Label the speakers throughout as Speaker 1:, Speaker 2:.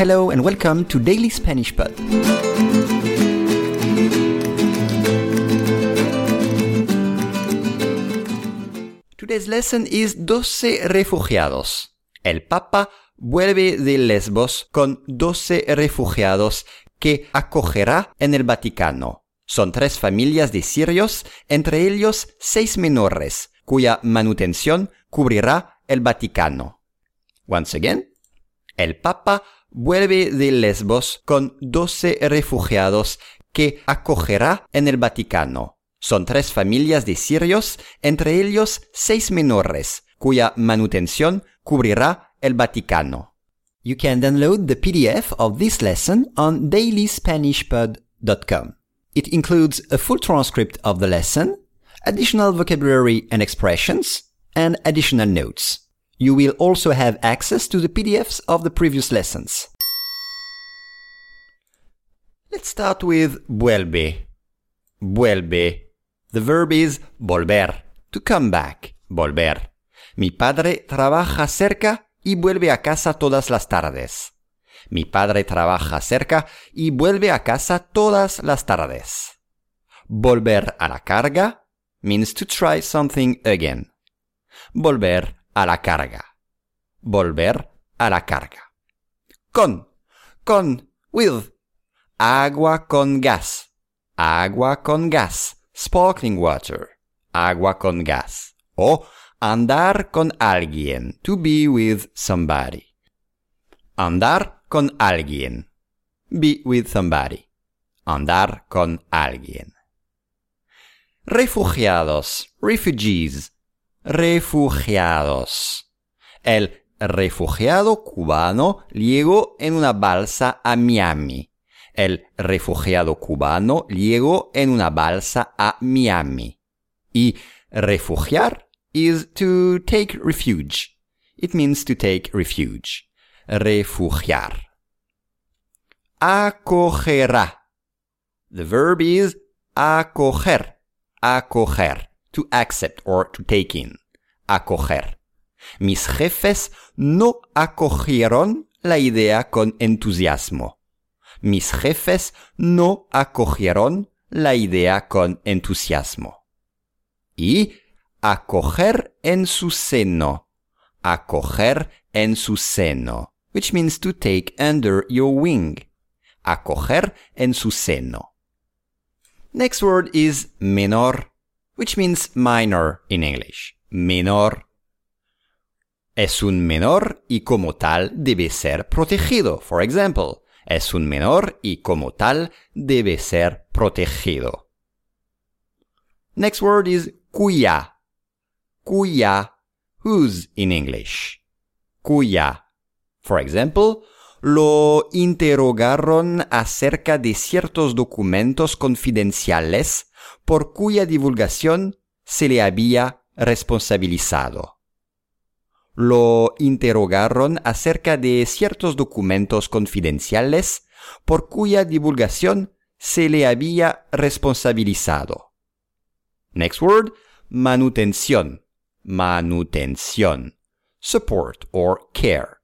Speaker 1: Hello and welcome to Daily Spanish Pod. Today's lesson is 12 refugiados. El Papa vuelve de Lesbos con 12 refugiados que acogerá en el Vaticano. Son tres familias de sirios, entre ellos seis menores, cuya manutención cubrirá el Vaticano. Once again, el Papa vuelve de Lesbos con 12 refugiados que acogerá en el Vaticano. Son tres familias de sirios, entre ellos seis menores, cuya manutención cubrirá el Vaticano. You can download the PDF of this lesson on dailyspanishpod.com. It includes a full transcript of the lesson, additional vocabulary and expressions, and additional notes. You will also have access to the PDFs of the previous lessons. Let's start with vuelve. Vuelve. The verb is volver, to come back, volver. Mi padre trabaja cerca y vuelve a casa todas las tardes. Mi padre trabaja cerca y vuelve a casa todas las tardes. Volver a la carga means to try something again. Volver a la carga. Volver a la carga. Con, con, with. Agua con gas. Agua con gas. Sparkling water. Agua con gas. O andar con alguien. To be with somebody. Andar con alguien. Be with somebody. Andar con alguien. Refugiados. Refugees. Refugiados. El refugiado cubano llegó en una balsa a Miami. El refugiado cubano llegó en una balsa a Miami. Y refugiar is to take refuge. It means to take refuge. Refugiar. Acogerá. The verb is acoger. Acoger. To accept or to take in. Acoger. Mis jefes no acogieron la idea con entusiasmo. Mis jefes no acogieron la idea con entusiasmo. Y acoger en su seno. Acoger en su seno. Which means to take under your wing. Acoger en su seno. Next word is menor, which means minor in English. Menor. Es un menor y como tal debe ser protegido. For example, es un menor y como tal debe ser protegido. Next word is cuya. Cuya. Whose in English. Cuya. For example, lo interrogaron acerca de ciertos documentos confidenciales por cuya divulgación se le había responsabilizado. Lo interrogaron acerca de ciertos documentos confidenciales por cuya divulgación se le había responsabilizado. Next word, manutención. Manutención. Support or care.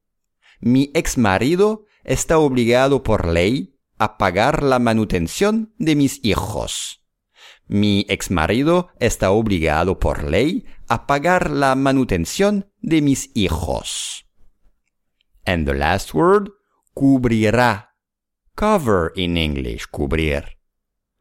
Speaker 1: Mi ex marido está obligado por ley a pagar la manutención de mis hijos. Mi ex marido está obligado por ley a pagar la manutención de mis hijos. And the last word, cubrirá. Cover in English, cubrir.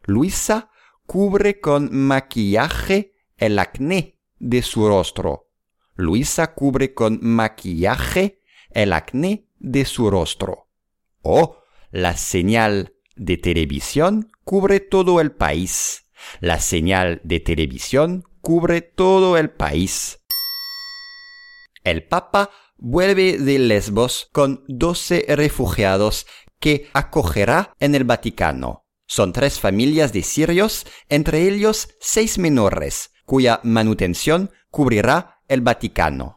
Speaker 1: Luisa cubre con maquillaje el acné de su rostro. Luisa cubre con maquillaje el acné de su rostro. O la señal de televisión cubre todo el país. La señal de televisión cubre todo el país. El Papa vuelve de Lesbos con 12 refugiados que acogerá en el Vaticano. Son tres familias de sirios, entre ellos seis menores, cuya manutención cubrirá el Vaticano.